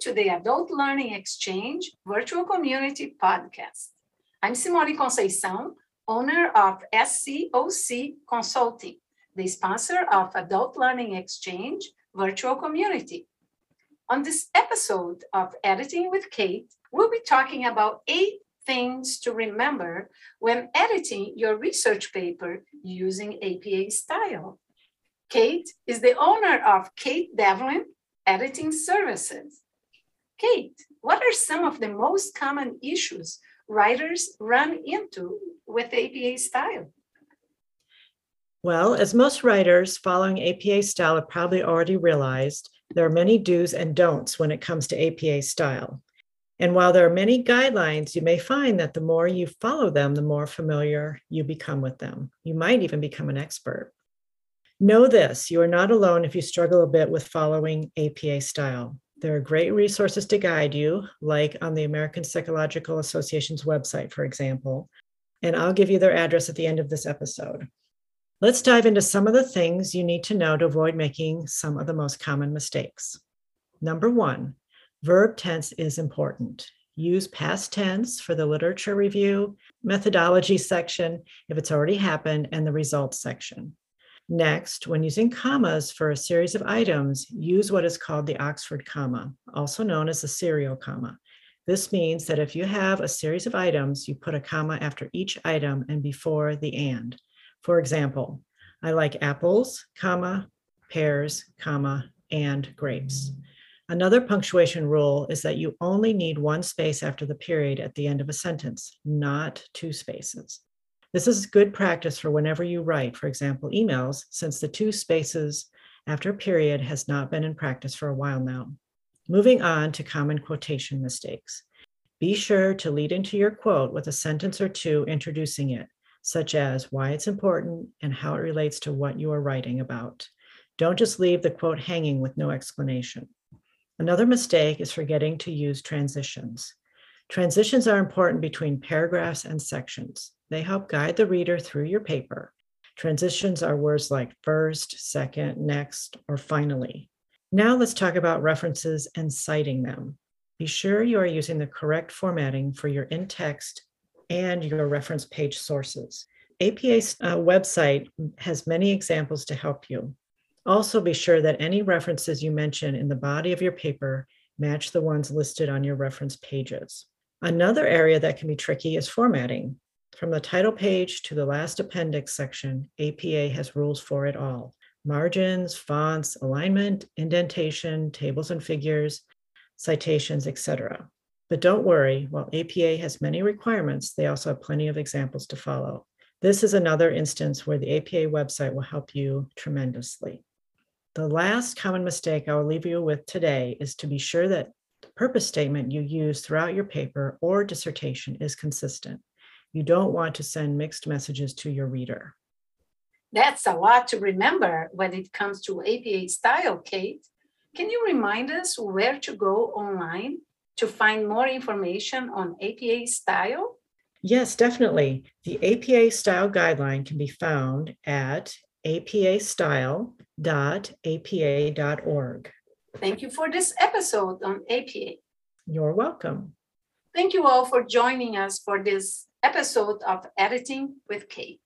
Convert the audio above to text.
to the Adult Learning Exchange Virtual Community Podcast. I'm Simone Conceição, owner of SCOC Consulting, the sponsor of Adult Learning Exchange Virtual Community. On this episode of Editing with Kate, we'll be talking about eight things to remember when editing your research paper using APA style. Kate is the owner of Kate Devlin Editing Services. Kate, what are some of the most common issues writers run into with APA style? Well, as most writers following APA style have probably already realized, there are many do's and don'ts when it comes to APA style. And while there are many guidelines, you may find that the more you follow them, the more familiar you become with them. You might even become an expert. Know this you are not alone if you struggle a bit with following APA style. There are great resources to guide you, like on the American Psychological Association's website, for example. And I'll give you their address at the end of this episode. Let's dive into some of the things you need to know to avoid making some of the most common mistakes. Number one, verb tense is important. Use past tense for the literature review, methodology section if it's already happened, and the results section. Next, when using commas for a series of items, use what is called the Oxford comma, also known as the serial comma. This means that if you have a series of items, you put a comma after each item and before the and. For example, I like apples, comma, pears, comma, and grapes. Another punctuation rule is that you only need one space after the period at the end of a sentence, not two spaces. This is good practice for whenever you write, for example, emails, since the two spaces after a period has not been in practice for a while now. Moving on to common quotation mistakes. Be sure to lead into your quote with a sentence or two introducing it such as why it's important and how it relates to what you are writing about. Don't just leave the quote hanging with no explanation. Another mistake is forgetting to use transitions. Transitions are important between paragraphs and sections. They help guide the reader through your paper. Transitions are words like first, second, next, or finally. Now let's talk about references and citing them. Be sure you are using the correct formatting for your in text and your reference page sources. APA's uh, website has many examples to help you. Also, be sure that any references you mention in the body of your paper match the ones listed on your reference pages. Another area that can be tricky is formatting. From the title page to the last appendix section, APA has rules for it all margins, fonts, alignment, indentation, tables and figures, citations, etc. But don't worry, while APA has many requirements, they also have plenty of examples to follow. This is another instance where the APA website will help you tremendously. The last common mistake I will leave you with today is to be sure that purpose statement you use throughout your paper or dissertation is consistent. You don't want to send mixed messages to your reader. That's a lot to remember when it comes to APA style, Kate. Can you remind us where to go online to find more information on APA style? Yes, definitely. The APA style guideline can be found at apastyle.apa.org. Thank you for this episode on APA. You're welcome. Thank you all for joining us for this episode of Editing with Kate.